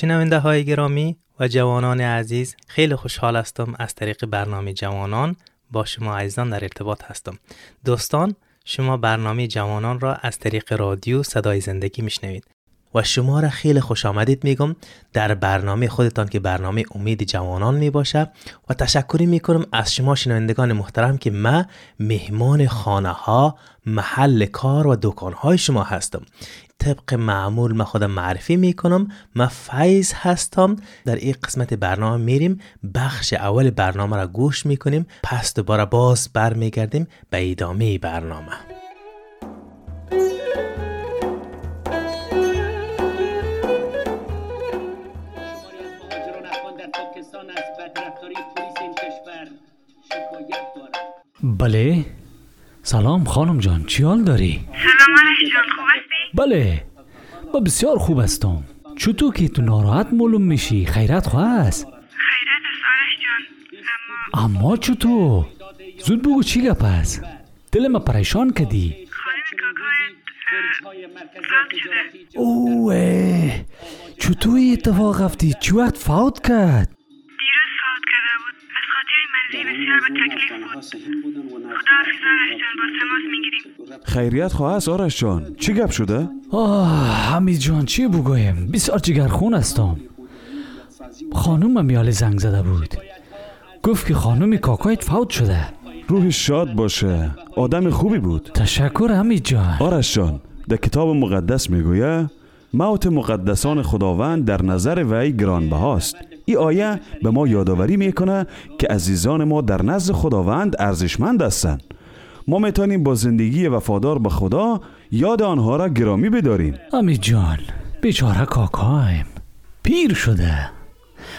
شنونده های گرامی و جوانان عزیز خیلی خوشحال هستم از طریق برنامه جوانان با شما عزیزان در ارتباط هستم. دوستان شما برنامه جوانان را از طریق رادیو صدای زندگی میشنوید. و شما را خیلی خوش آمدید میگم در برنامه خودتان که برنامه امید جوانان می باشه و تشکری می‌کنم از شما شنوندگان محترم که ما مهمان خانه ها محل کار و دکان های شما هستم. طبق معمول من خودم معرفی می‌کنم من فیض هستم. در این قسمت برنامه میریم بخش اول برنامه را گوش می‌کنیم پس دوباره باز برمیگردیم به ادامه برنامه. بله. سلام خانم جان چی حال داری؟ سلام آرش جان خوب هستی؟ بله. با بسیار خوب هستم. چطور که تو ناراحت معلوم میشی؟ خیرت خواه است؟ خیرت است آرش جان. اما اما چطور؟ زود بگو چی گپ است؟ دل ما پریشان کدی اوه. چطور اتفاق رفتی؟ چی وقت فوت کرد؟ خیریت خواه است آرش جان. چی گپ شده؟ آه حمید جان چی بگویم بسیار جگرخون هستم. خانومم میال زنگ زده بود. گفت که خانوم کاکایت فوت شده. روح شاد باشه. آدم خوبی بود. تشکر حمید جان. آرش جان در کتاب مقدس می‌گویه. موت مقدسان خداوند در نظر وی گرانبهاست این آیه به ما یادآوری می‌کنه که عزیزان ما در نزد خداوند ارزشمند هستند. ما می‌تونیم با زندگی وفادار به خدا یاد آنها را گرامی بداریم. حمید جان بیچاره کاکایم. پیر شده.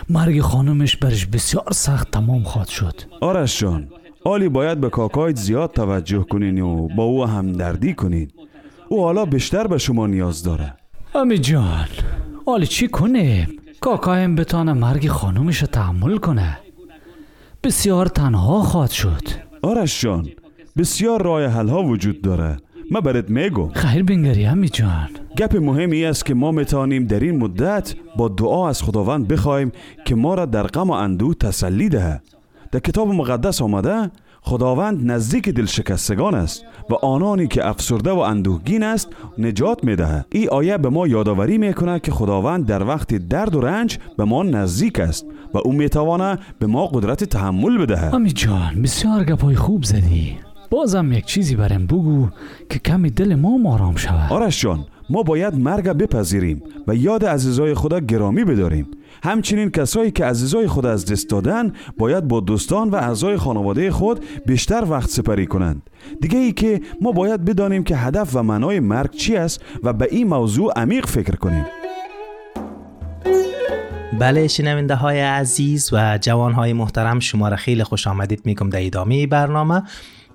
مرگ خانومش برش بسیار سخت تمام خواد شد. آرش جان آلی باید به کاکایت زیاد توجه کنین و با او همدردی کنین. او حالا بیشتر به شما نیاز داره. حمید جان حالا چی کنیم؟ کاکایم بتانه مرگ خانومش تحمل کنه. بسیار تنها خواد شد. آرش جان بسیار راه حل ها وجود داره. من برات میگم. خیر بنگری حمید جان. گپ مهمی است که ما می‌توانیم در این مدت با دعا از خداوند بخوایم که ما را در غم و اندوه تسلی دهه در کتاب مقدس آمده خداوند نزدیک دلشکستگان است و آنانی که افسرده و اندوهگین است نجات می‌دهد. این آیه به ما یادآوری می‌کنه که خداوند در وقت درد و رنج به ما نزدیک است و او می‌توانه به ما قدرت تحمل بدهد. حمید جان بسیار گپای خوب زدی. بازم یک چیزی برم بگو که کمی دل ما آرام شود. آرش جان ما باید مرگ بپذیریم و یاد عزیزای خدا گرامی بداریم. همچنین کسایی که عزیزای خود از دست دادن باید با دوستان و اعضای خانواده خود بیشتر وقت سپری کنند. دیگه ای که ما باید بدانیم که هدف و معنای مرگ چی است و به این موضوع عمیق فکر کنیم. بله شنونده های عزیز و جوان های محترم شما را خیلی خوش آمدید. میگم در ادامه برنامه.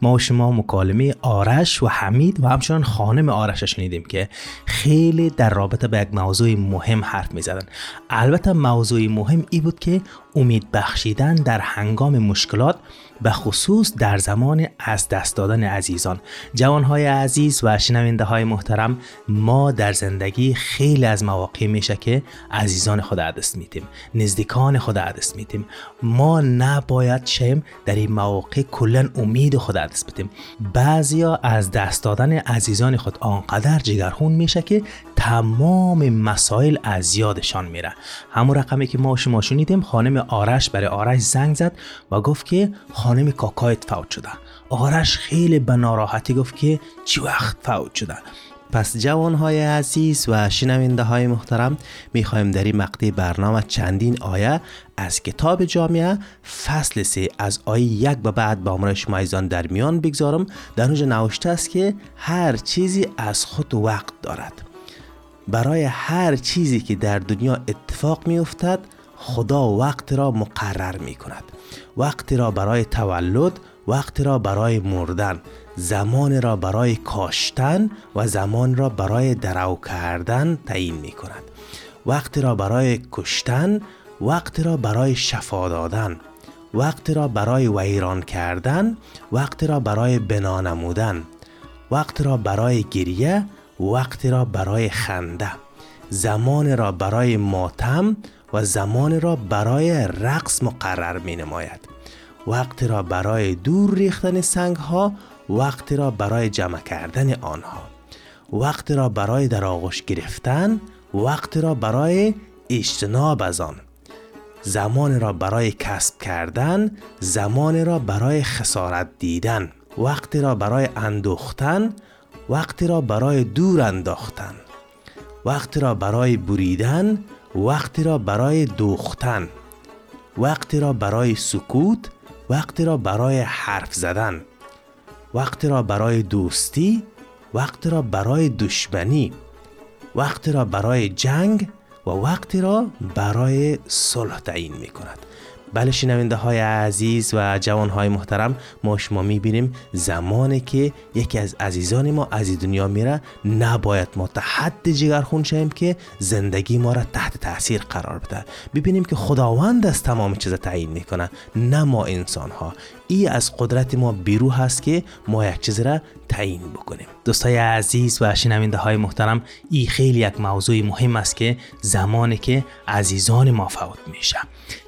ما و شما مکالمه آرش و حمید و همچنان خانم آرش شنیدیم که خیلی در رابطه به یک موضوع مهم حرف می زدن. البته موضوع مهم ای بود که امید بخشیدن در هنگام مشکلات به خصوص در زمان از دست دادن عزیزان. جوانهای عزیز و شنونده های محترم ما در زندگی خیلی از مواقع میشه که عزیزان خود دست میدیم نزدیکان خود دست میدیم. ما نباید شیم در این مواقع کلا امید خود دست بدیم. بعضیا از دست دادن عزیزان خود آنقدر جگرخون میشه که تمام مسائل از یادشان میره. همون رقمی که ما شما شنیدیم خانم آرش برای آرش زنگ زد و گفت که خانم کاکایت فوت شده. آرش خیلی به ناراحتی گفت که چی وقت فوت شده. پس جوانهای عزیز و شنونده های محترم می‌خوایم در این مقطع برنامه چندین آیه از کتاب جامعه فصل سه از آیه یک به بعد با امر شما ایزان در میان بگذارم. در اونجا نوشته است که هر چیزی از خود وقت دارد. برای هر چیزی که در دنیا اتفاق می افتد خدا وقت را مقرر می کند وقت را برای تولد وقت را برای مردن زمان را برای کاشتن و زمان را برای درو کردن تعیین می کند وقت را برای کشتن وقت را برای شفا دادن وقت را برای ویران کردن وقت را برای بنا نمودن وقت را برای گریه وقت را برای خنده زمان را برای ماتم و زمان را برای رقص مقرر می نماید وقت را برای دور ریختن سنگ ها وقت را برای جمع کردن آنها وقت را برای در آغوش گرفتن وقت را برای اجتناب از آن زمان را برای کسب کردن زمان را برای خسارت دیدن وقت را برای اندوختن وقت را برای دور انداختن وقت را برای بریدن وقت را برای دوختن وقت را برای سکوت وقت را برای حرف زدن وقت را برای دوستی وقت را برای دشمنی وقت را برای جنگ و وقتی را برای صلح تعیین می کند بله شنونده های عزیز و جوان های محترم ما شما می‌بینیم زمانی که یکی از عزیزان ما از دنیا میره. نباید ما تا حد جگرخون شویم که زندگی ما را تحت تاثیر قرار بده. ببینیم که خداوند از تمام چیز تعیین می‌کنه نه ما انسان ها ای از قدرت ما بیرو هست که ما یک چیز را تعیین بکنیم. دوستای عزیز و شنونده های محترم ای خیلی یک موضوع مهم است که زمانی که عزیزان ما فوت میشه.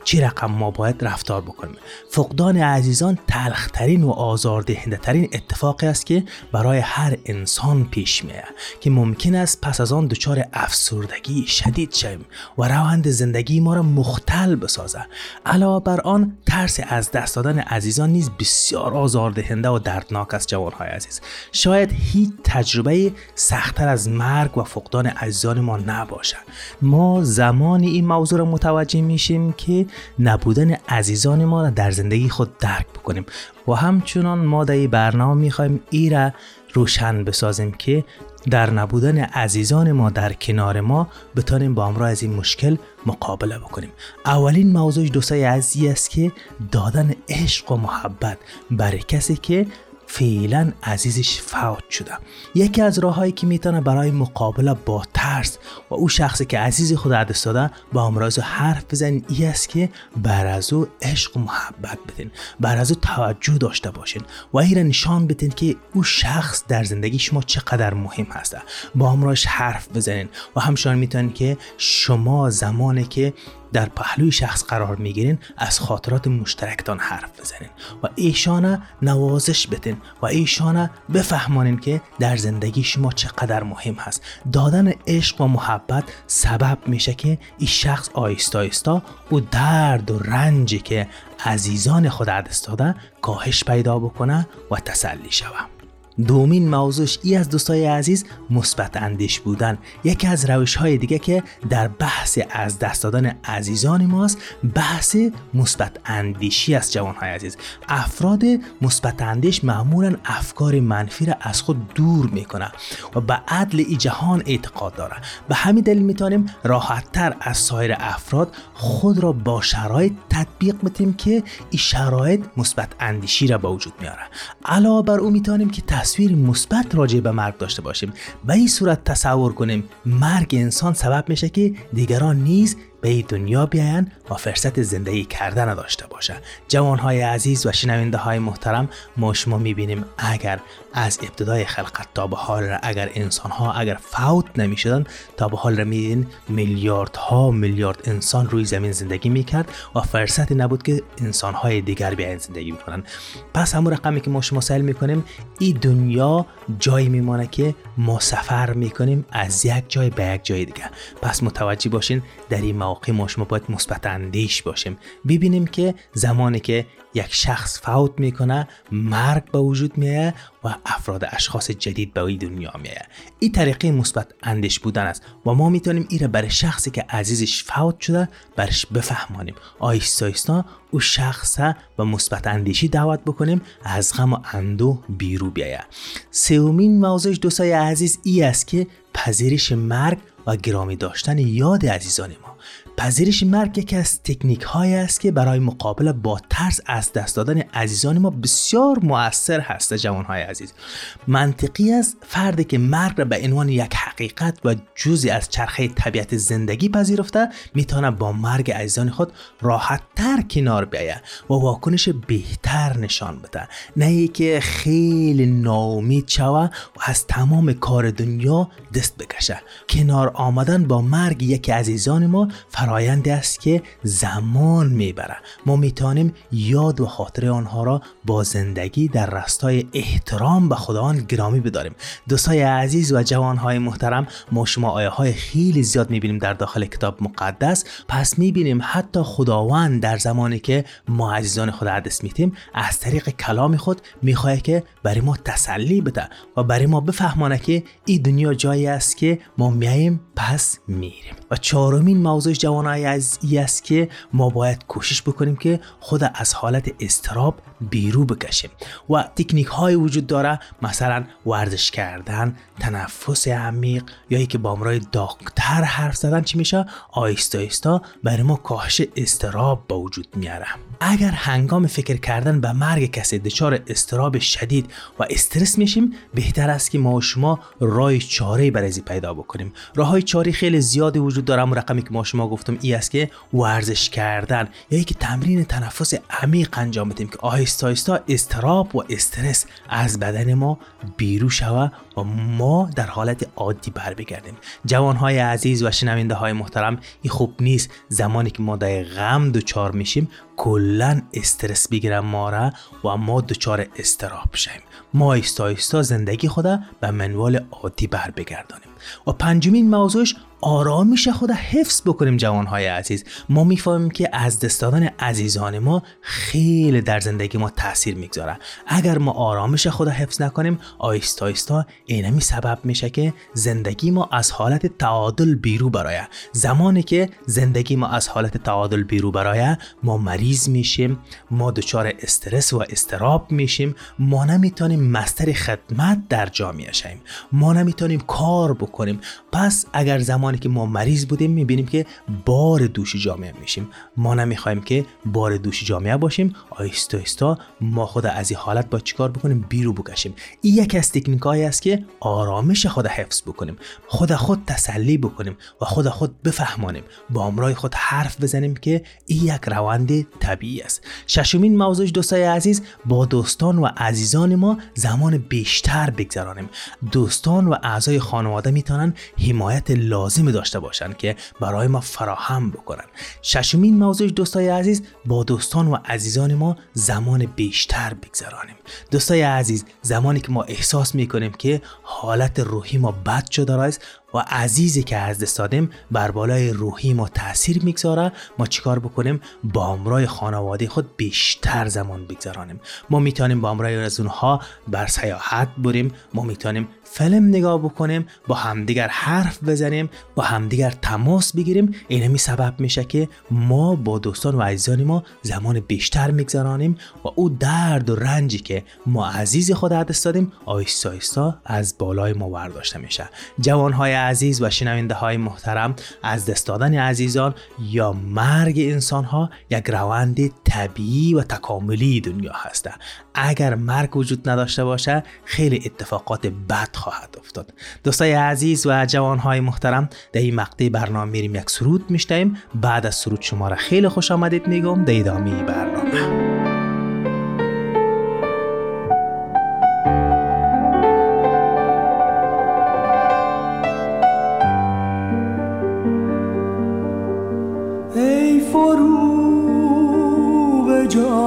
چی رقم ما باید رفتار بکنیم؟ فقدان عزیزان تلخترین و آزاردهنده ترین اتفاقی است که برای هر انسان پیش میه که ممکن است پس از آن دچار افسردگی شدید شویم و روند زندگی ما را مختل بسازه علاوه بر آن ترس از دست دادن عزیزان نیز بسیار آزاردهنده و دردناک است جوانهای عزیز. شاید هیچ تجربه سختتر از مرگ و فقدان عزیزان ما نباشد. ما زمانی این موضوع را متوجه میشیم که نبودن عزیزان ما را در زندگی خود درک بکنیم. و همچنان ما در برنامه می‌خوایم ای را روشن بسازیم که در نبودن عزیزان ما در کنار ما بتانیم با امراه از این مشکل مقابله بکنیم. اولین موضوع دوستای عزیزی است که دادن عشق و محبت برای کسی که فعلا عزیزش فوت شده. یکی از راههایی که می‌تونه برای مقابله با ترس و او شخصی که عزیز خود دست داده با امراض حرف بزنین ای است که بر از او عشق و محبت بدین بر از او توجه داشته باشین و ای را نشان بدین که او شخص در زندگی شما چقدر مهم هسته با امراش حرف بزنین و همچنان می‌تونین که شما زمانی که در پهلوی شخص قرار می‌گیرین از خاطرات مشترکتان حرف بزنین و ایشانه نوازش بتین و ایشانه بفهمانین که در زندگی شما چقدر مهم هست. دادن عشق و محبت سبب میشه که این شخص آیستا آیستا او درد و رنجی که عزیزان خود دست داده کاهش پیدا بکنه و تسلی شود دومین موضوعش ای از دوستای عزیز مثبت اندیش بودن. یکی از روش های دیگه که در بحث از دست دادن عزیزان ماست بحث مثبت اندیشی است جوان های عزیز. افراد مثبت اندیش معمولا افکار منفی را از خود دور می‌کنه و به عدل ای جهان اعتقاد داره به همین دلیل می‌تونیم راحتتر از سایر افراد خود را با شرایط تطبیق بدیم که این شرایط مثبت اندیشی را به وجود میاره علاوه بر او می‌تونیم که تصویر مثبت راجع به مرگ داشته باشیم. به این صورت تصور کنیم مرگ انسان سبب میشه که دیگران نیز به این دنیا بیاین و فرصت زندگی کردن داشته باشه. جوان های عزیز و شنونده های محترم ما شما می‌بینیم اگر از ابتدای خلقت تا به حال را اگر انسان ها اگر فوت نمی شدن تا به حال را میدین میلیارد ها میلیارد انسان روی زمین زندگی می‌کرد و فرصتی نبود که انسان های دیگر بیاین زندگی می‌کنن پس همون رقمی که ما شما سهل می‌کنیم این دنیا جایی میمانه که ما سفر می‌کنیم از یک جای به یک جای دیگه. پس متوجه باشین در این مواقع ما شما باید مثبت اندیش باشیم. ببینیم که زمانی که یک شخص فوت می‌کنه مرگ به وجود میایه و افراد اشخاص جدید به این دنیا میایه این طریقه مثبت اندیش بودن است و ما می‌تونیم این برای شخصی که عزیزش فوت شده برش بفهمانیم. آیستا آیستا او شخص و مثبت اندیشی دعوت بکنیم از غم و اندو بیرو بیایه سومین موضوع دوستای عزیز ای است که پذیرش مرگ و گرامی داشتن یاد عزیزان ما. پذیرش مرگ یکی از تکنیک های است که برای مقابله با ترس از دست دادن عزیزان ما بسیار مؤثر هست جوان های عزیز. منطقی است فردی که مرگ را به عنوان یک حقیقت و جزی از چرخه طبیعت زندگی پذیرفته می‌تونه با مرگ عزیزان خود راحت تر کنار بیاید و واکنش بهتر نشان بده. نه ای که خیلی ناامید شوه و از تمام کار دنیا دست بکشه. کنار آمدن با مرگ یکی عزیزان ما فرایندی است که زمان می‌بره ما می‌تونیم یاد و خاطر آنها را با زندگی در رستای احترام به خداوند گرامی بداریم. دوستای عزیز و جوانهای محترم ما شما آیه های خیلی زیاد می‌بینیم در داخل کتاب مقدس. پس می‌بینیم حتی خداوند در زمانی که ما عزیزان خود دست میتیم از طریق کلام خود می‌خواه که برای ما تسلی بده و برای ما بفهمانه که این دنیا جایی است که ما میاییم پس میریم. و چهارمین موضوع جوانای عزیزی است که ما باید کوشش بکنیم که خود از حالت استراب بیرو بکشیم و تکنیک های وجود داره مثلا ورزش کردن تنفس عمیق یا که با امرای دکتر حرف زدن چی میشه؟ آیستا آیستا برای ما کاهش استراب با وجود میاره. اگر هنگام فکر کردن به مرگ کسی دچار استراب شدید و استرس میشیم بهتر است که ما و شما راه چاره برای پیدا بکنیم. راه های چاره خیلی زیادی وجود داره رقمی که ما شما گفتم ای است که ورزش کردن. یا که تمرین تنفس عمیق انجام بدیم که آهسته آهسته استراب و استرس از بدن ما بیرو شوه و ما در حالت عادی بر بگردیم. جوان های عزیز و شنونده های محترم این خوب نیست. زمانی که ما در غم دچار میشیم کلا استرس بگیرم ما را و ما دچار استراب شیم ما ایستا زندگی خود به منوال عادی بر بگردانیم. و پنجمین موضوعش آرامش خود حفظ بکنیم جوانهای عزیز. ما می‌فهمیم که از دست دادن عزیزان ما خیلی در زندگی ما تاثیر می‌گذاره. اگر ما آرامش خود حفظ نکنیم آیستا آیستا اینمی سبب میشه که زندگی ما از حالت تعادل بیرو برایه. زمانی که زندگی ما از حالت تعادل بیرو برایه ما مریض میشیم ما دچار استرس و استراب میشیم ما نمی‌تونیم مستر خدمت در جامعه شیم ما نمی‌تونیم کار بکنیم. پس اگر زمان زمانی که ما مریض بودیم می‌بینیم که بار دوش جامعه میشیم. ما نمی‌خوایم که بار دوش جامعه باشیم. آیستا آیستا ما خود از این حالت با چیکار بکنیم؟ بیرو بکشیم. این یکی از تکنیک است که آرامش خود حفظ بکنیم خود خود تسلی بکنیم و خود خود بفهمانیم. با امرای خود حرف بزنیم که این یک روند طبیعی است. ششمین موضوع دوستای عزیز با دوستان و عزیزان ما زمان بیشتر بگذرانیم. دوستان و اعضای خانواده می‌تونن حمایت لازم داشته باشند که برای ما فراهم بکنن. ششمین موضوع دوستای عزیز با دوستان و عزیزان ما زمان بیشتر بگذرانیم. دوستای عزیز زمانی که ما احساس می‌کنیم که حالت روحی ما بد شده است و عزیزی که از دست دادیم بر بالای روحی ما تاثیر می‌گذاره. ما چیکار بکنیم؟ با امرای خانواده خود بیشتر زمان بگذرانیم. ما می‌تونیم با امرای از اونها بر سیاحت بریم. ما می‌تونیم فیلم نگاه بکنیم با همدیگر حرف بزنیم با همدیگر تماس بگیریم. اینمی سبب میشه که ما با دوستان و عزیزان ما زمان بیشتر میگذرانیم و او درد و رنجی که ما عزیز خود دست دادیم آیستا از بالای ما برداشته میشه. جوانهای عزیز و شنونده های محترم از دست دادن عزیزان یا مرگ انسان ها یک روند طبیعی و تکاملی دنیا هسته. اگر مرگ وجود نداشته باشه خیلی اتفاقات بد خواهد افتاد. دوستای عزیز و جوان های محترم در این مقطع برنامه میریم یک سرود میشتیم بعد از سرود شما را خیلی خوش آمدید میگم. در ادامه برنامه.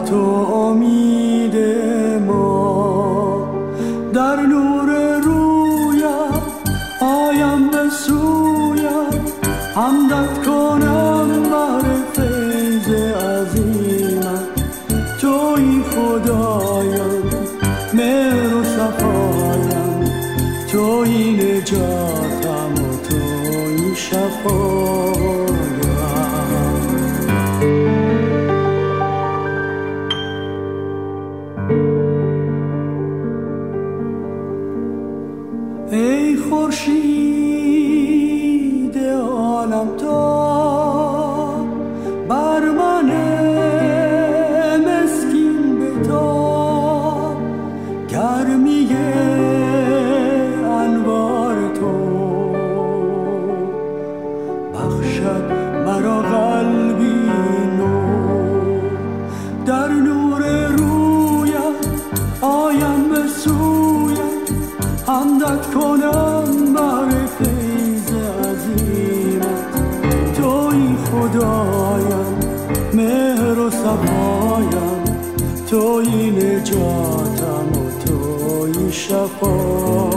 رحمت و امید ما. در نور رویم آیم به سویم. همدت کنم بر فیض عظیمت. تو این خدایم مهر و صفایم. توی نجات بخشد مرا قلبی نو در نور رویت آیم به سویت همدت کنم بر فیض عظیمت توی خدایم مهر و صفایم توی نجاتم و توی شفایم.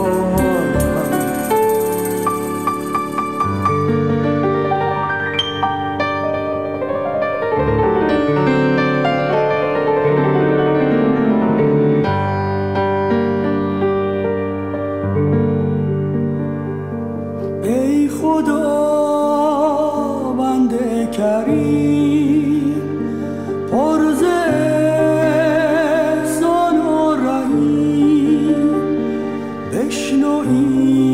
よい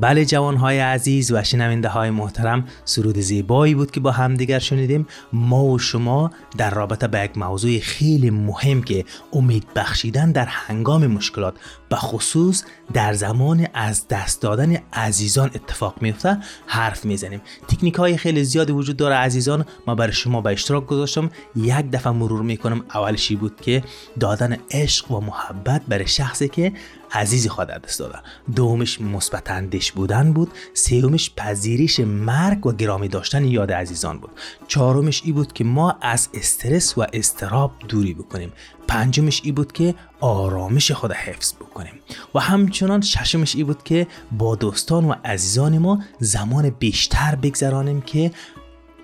بله جوان های عزیز و شنونده های محترم سرود زیبایی بود که با همدیگر شنیدیم. ما و شما در رابطه به یک موضوع خیلی مهم که امید بخشیدن در هنگام مشکلات به خصوص در زمان از دست دادن عزیزان اتفاق میفته حرف می‌زنیم. تکنیک های خیلی زیادی وجود داره عزیزان. ما برای شما به اشتراک گذاشتم. یک دفعه مرور می‌کنم. اولشی بود که دادن عشق و محبت برای شخصی که عزیزی خود دست داده دومش مثبت اندیش بودن بود سومش پذیرش مرگ و گرامی داشتن یاد عزیزان بود. چهارمش ای بود که ما از استرس و استراب دوری بکنیم. پنجمش ای بود که آرامش خود حفظ بکنیم. و همچنان ششمش ای بود که با دوستان و عزیزان ما زمان بیشتر بگذرانیم که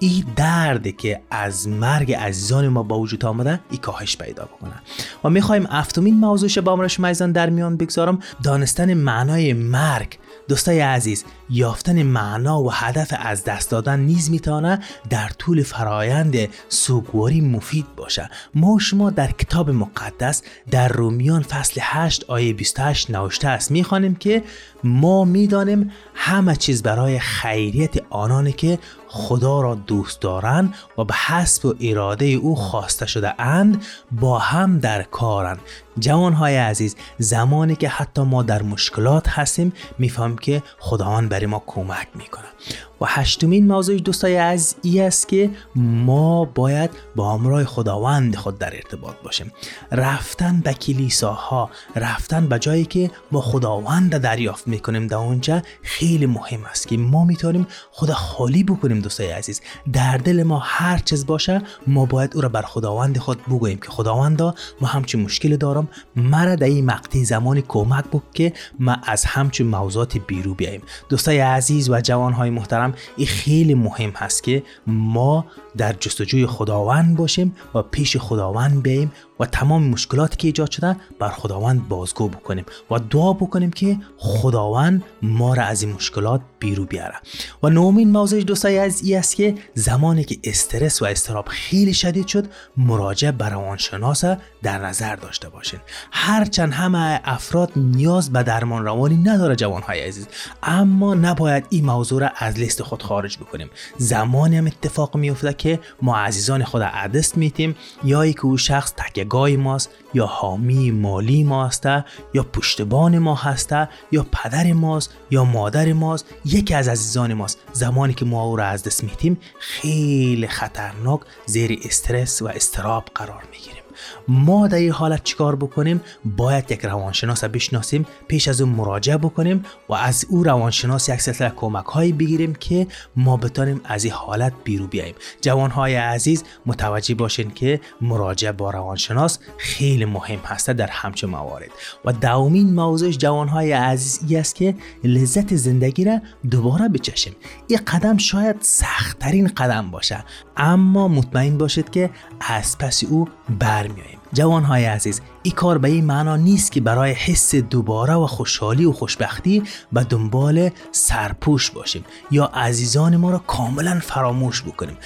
این درد که از مرگ عزیزان ما با وجود آمده ای کاهش پیدا بکنه و می‌خوایم افتمین موضوعش با امرش میزان در میان بگذارم. دانستن معنای مرگ. دوستای عزیز یافتن معنا و هدف از دست دادن نیز می‌تونه در طول فرایند سوگواری مفید باشه ما شما در کتاب مقدس در رومیان فصل 8 آیه 28 نوشته است. می‌خوانیم که ما می‌دانیم همه چیز برای خیریت آنانی که خدا را دوست دارند و به حسب و اراده او خواسته شده اند با هم در کارند. جوانهای عزیز زمانی که حتی ما در مشکلات هستیم میفهم که خداوند برای ما کمک می‌کنه و هشتمین موضوع دوستای عزیز ای است که ما باید با همراه خداوند خود در ارتباط باشیم. رفتن به کلیساها رفتن به جایی که ما خداوند دریافت می‌کنیم در اونجا خیلی مهم است که ما می‌تونیم خدا خالی بکنیم دوستای عزیز. در دل ما هر چیز باشه ما باید او را بر خداوند خود بگوییم که خداوندا ما همچین مشکل دارم مرا در این مقطع زمانی کمک بک که ما از همچین موضوعات بیرو بیاییم. دوستای عزیز و جوانهای محترم این خیلی مهم هست که ما در جستجوی خداوند باشیم و پیش خداوند بیاییم و تمام مشکلاتی که ایجاد شده بر خداوند بازگو بکنیم و دعا بکنیم که خداوند ما را از این مشکلات بیرو بیاره. و نومین موضوع دوستای از ای است که زمانی که استرس و استراب خیلی شدید شد مراجعه به روانشناس در نظر داشته باشین. هرچند همه افراد نیاز به درمان روانی نداره جوانهای عزیز اما نباید این موضوع را از لیست خود خارج بکنیم. زمانی هم اتفاق میفته که ما عزیزان خود عدست میتیم یا که او شخص تکگاه ماست یا حامی مالی ما هسته یا پشتبان ما هسته یا پدر ماست یا مادر ماست یکی از عزیزان ماست. زمانی که ما او را از دست میتیم خیلی خطرناک زیر استرس و استراب قرار می‌گیریم. ما در این حالت چیکار بکنیم؟ باید یک روانشناس بشناسیم پیش از اون مراجعه بکنیم و از او روانشناس یک سلسله کمک هایی بگیریم که ما بتانیم از این حالت بیرو بیاییم. جوان های عزیز متوجه باشین که مراجعه با روانشناس خیلی مهم هسته در همچه موارد. و دومین موضوع جوان های عزیز ای است که لذت زندگی را دوباره بچشیم. این قدم شاید سختترین قدم باشه. اما مطمئن باشید که از پس او برمیاییم جوان های عزیز این کار به این معنا نیست که برای حس دوباره و خوشحالی و خوشبختی به دنبال سرپوش باشیم یا عزیزان ما را کاملا فراموش بکنیم.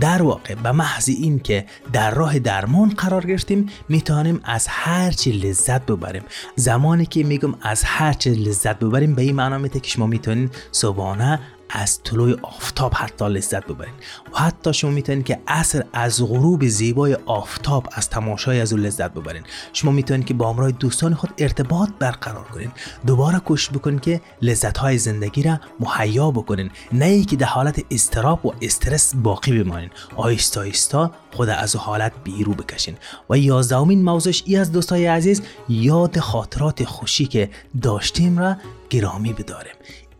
در واقع به محض این که در راه درمان قرار گرفتیم می‌تونیم از هر چی لذت ببریم. زمانی که میگم از هر چی لذت ببریم به این معنا میته که شما می‌تونین صبحانه از طلوع آفتاب حتی لذت ببرین. و حتی شما می‌تونید که اثر از غروب زیبای آفتاب از تماشای از او لذت ببرین. شما می‌تونید که با همراه دوستان خود ارتباط برقرار کنین. دوباره کوشش بکنین که لذت های زندگی را مهیا بکنین. نه ای که در حالت استراب و استرس باقی بمانین. آیستا آیستا خود از حالت بیرو بکشین. و یازدهمین موضوعش ای از دوستای عزیز یاد خاطرات خوشی که داشتیم را گرامی بداریم.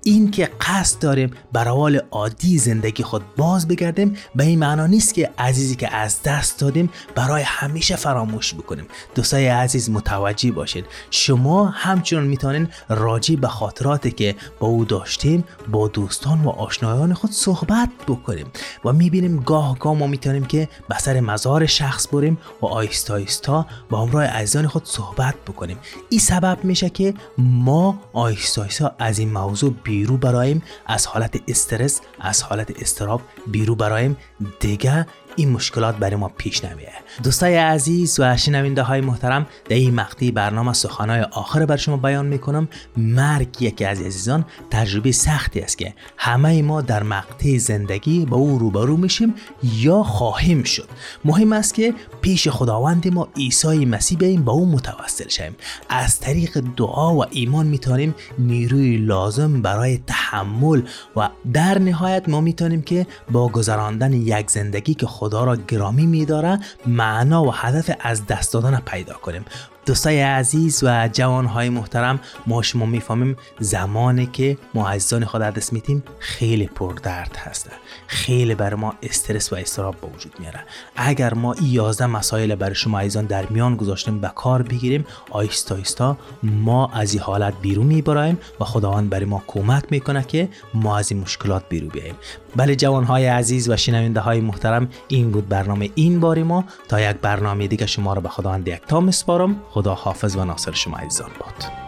این که قصد داریم بر حال عادی زندگی خود باز بگردیم به این معنا نیست که عزیزی که از دست دادیم برای همیشه فراموش بکنیم. دوستای عزیز متوجه باشید. شما همچنان می‌تونین راجع به خاطراتی که با او داشتیم با دوستان و آشنایان خود صحبت بکنیم و می‌بینیم گاه گاه ما می‌تونیم که به سر مزار شخص بریم و آیستا آیستا با همراه عزیزان خود صحبت بکنیم. این سبب میشه که ما آیستا آیستا از این موضوع بیرو برایم از حالت استرس از حالت استراب بیرو برایم. دیگه این مشکلات برای ما پیش نمیه دوستای عزیز و شنونده های محترم در این مقطع برنامه سخنهای آخر بر شما بیان می‌کنم. مرگ یکی از عزیزان تجربه سختی است که همه ما در مقطع زندگی با او روبرو میشیم یا خواهیم شد. مهم است که پیش خداوند ما عیسی مسیح بیاییم با او متوسل شویم. از طریق دعا و ایمان می‌تونیم نیروی لازم برای تحمل و در نهایت ما می‌تونیم که با گذراندن یک زندگی که را گرامی میداره معنا و هدف از دست دادن پیدا کنیم. دوستای عزیز و جوانهای محترم ما شما می‌فهمیم زمانی که ما عزیزان خود دست میتیم خیلی پردرد هسته خیلی بر ما استرس و استراب به وجود میاره. اگر ما این 11 مسائل برای شما عزیزان در میان گذاشتیم به کار بگیریم آیستا آیستا ما از این حالت بیرون میبرایم و خداوند برای ما کمک می‌کنه که ما از این مشکلات بیرون بیاییم. بله جوانهای عزیز و شنونده های محترم این بود برنامه این باری ما. تا یک برنامه دیگه شما را به خداوند یک تا میسپارم خدا حافظ و ناصر شما عزیزان باد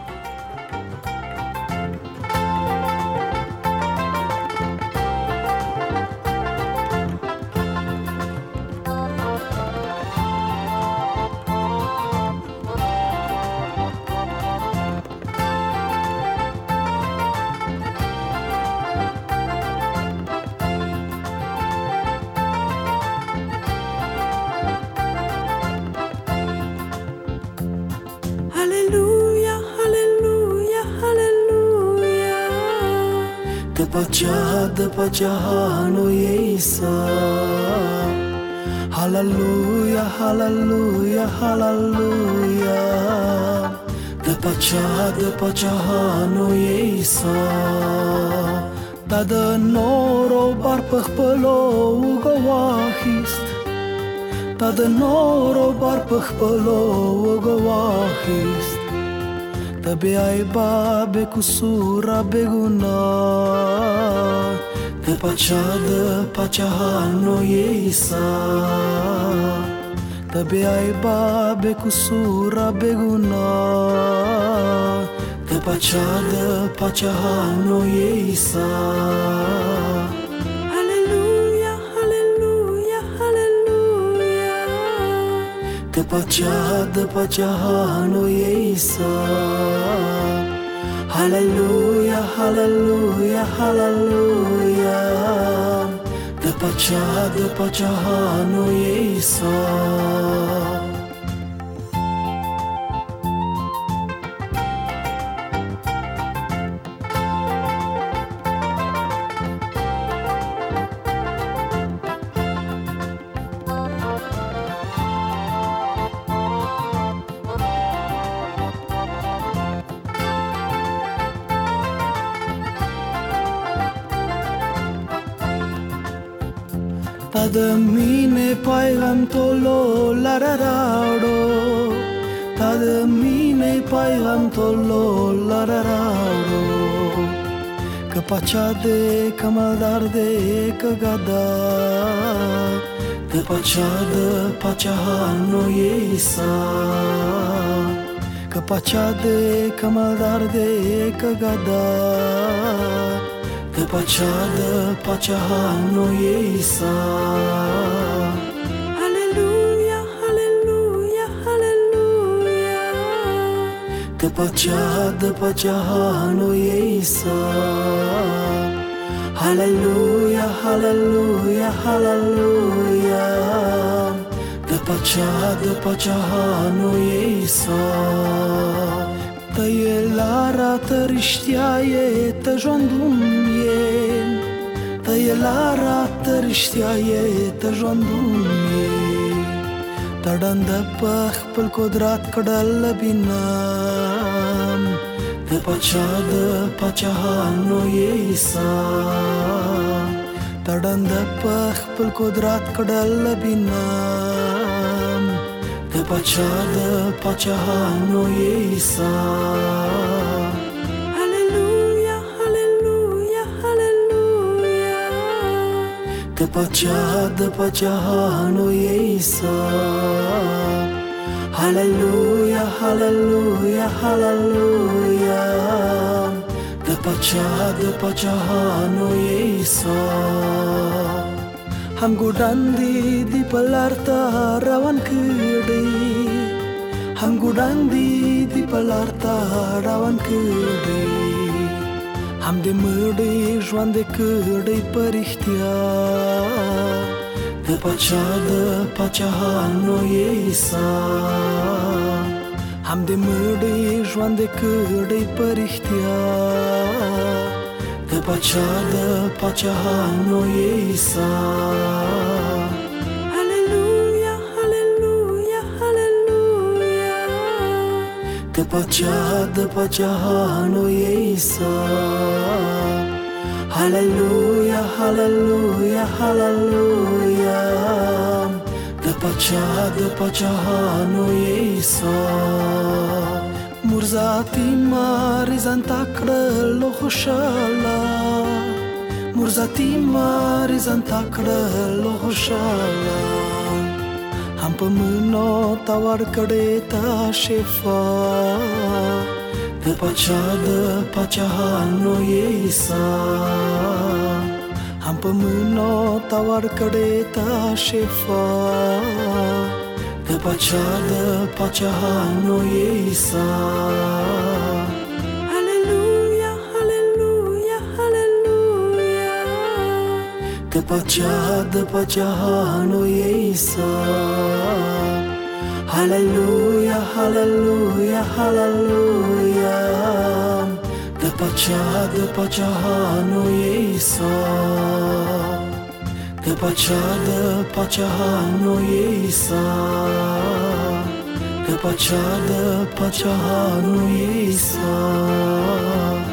pachad pachahano Yeisa Hallelujah, hallelujah, hallelujah The Pachad pachahano Yeisa Da da noro barpah palo ugawahist Da da noro barpah palo ugawahist बेआबा बेकसूरा बेगुनाह Tăpacea de pacea noi isa Tăbe ai babe cu sura beguna. Tăpacea de pacea noi isa Dapatya, dapatya, Hallelujah, hallelujah, hallelujah. Dapatya, dapatya. mine paigan tolo larararo. Tad mine paigan tolo larararo. Kapachade kamaldarde kagada. Kapachade pachahano yeisa Kapachade kamaldarde kagada. pachală, pacea hanoiei sa. Aleluia, aleluia, aleluia, Dă pacea, dă pacea hanoiei sa. Aleluia, aleluia, aleluia, Dă pacea, dă pacea hanoiei sa. ته یې لارا ته رښتیا یې ته ژوندون یې ته یې لارا ته رښتیا یې ته ژوندون یې ته ډنده په خپل قدرت کړل بینام ته پاچا د پاچاهانو یې سا تړند په خپل قدرت کړل بینام pacea dă pacea Hanoiei sa. Aleluia, aleluia, aleluia, dă pacea, dă pacea Hanoiei sa. Aleluia, aleluia, aleluia, dă pacea, dă pacea Hanoiei sa. هم ګډان دي دی پلارتا روان کړي هم ګډان دي دی پلارتا روان کړي هم دې مړې ژوند کړي پرختیا د پچا د پچاهانو عیسی هم دې مړې ژوند کړي پرختیا paceadă, pacea Hanoi sa. Aleluia, aleluia, aleluia. Te paceadă, pacea Hanoi sa. Aleluia, aleluia, aleluia. Te paceadă, pacea Hanoi sa. مور ذاتي ماري ځان تکړل خوشاله مور ذاتي ماري ځان تکړل خوشاله هم په مونو تا ور کړې تا شفا د پچا د پچا نو یېسا هم په مونو تا ور کړې تا شفا Tăpăceală, pacea Hanoi Isa Aleluia, aleluia, aleluia. Tăpăcea, tăpăcea Hanoi Isa Aleluia, aleluia, aleluia. Tăpăcea, tăpăcea Hanoi Isa Kăpăceală, pacea hanui sa Kăpăceală, pacea hanui sa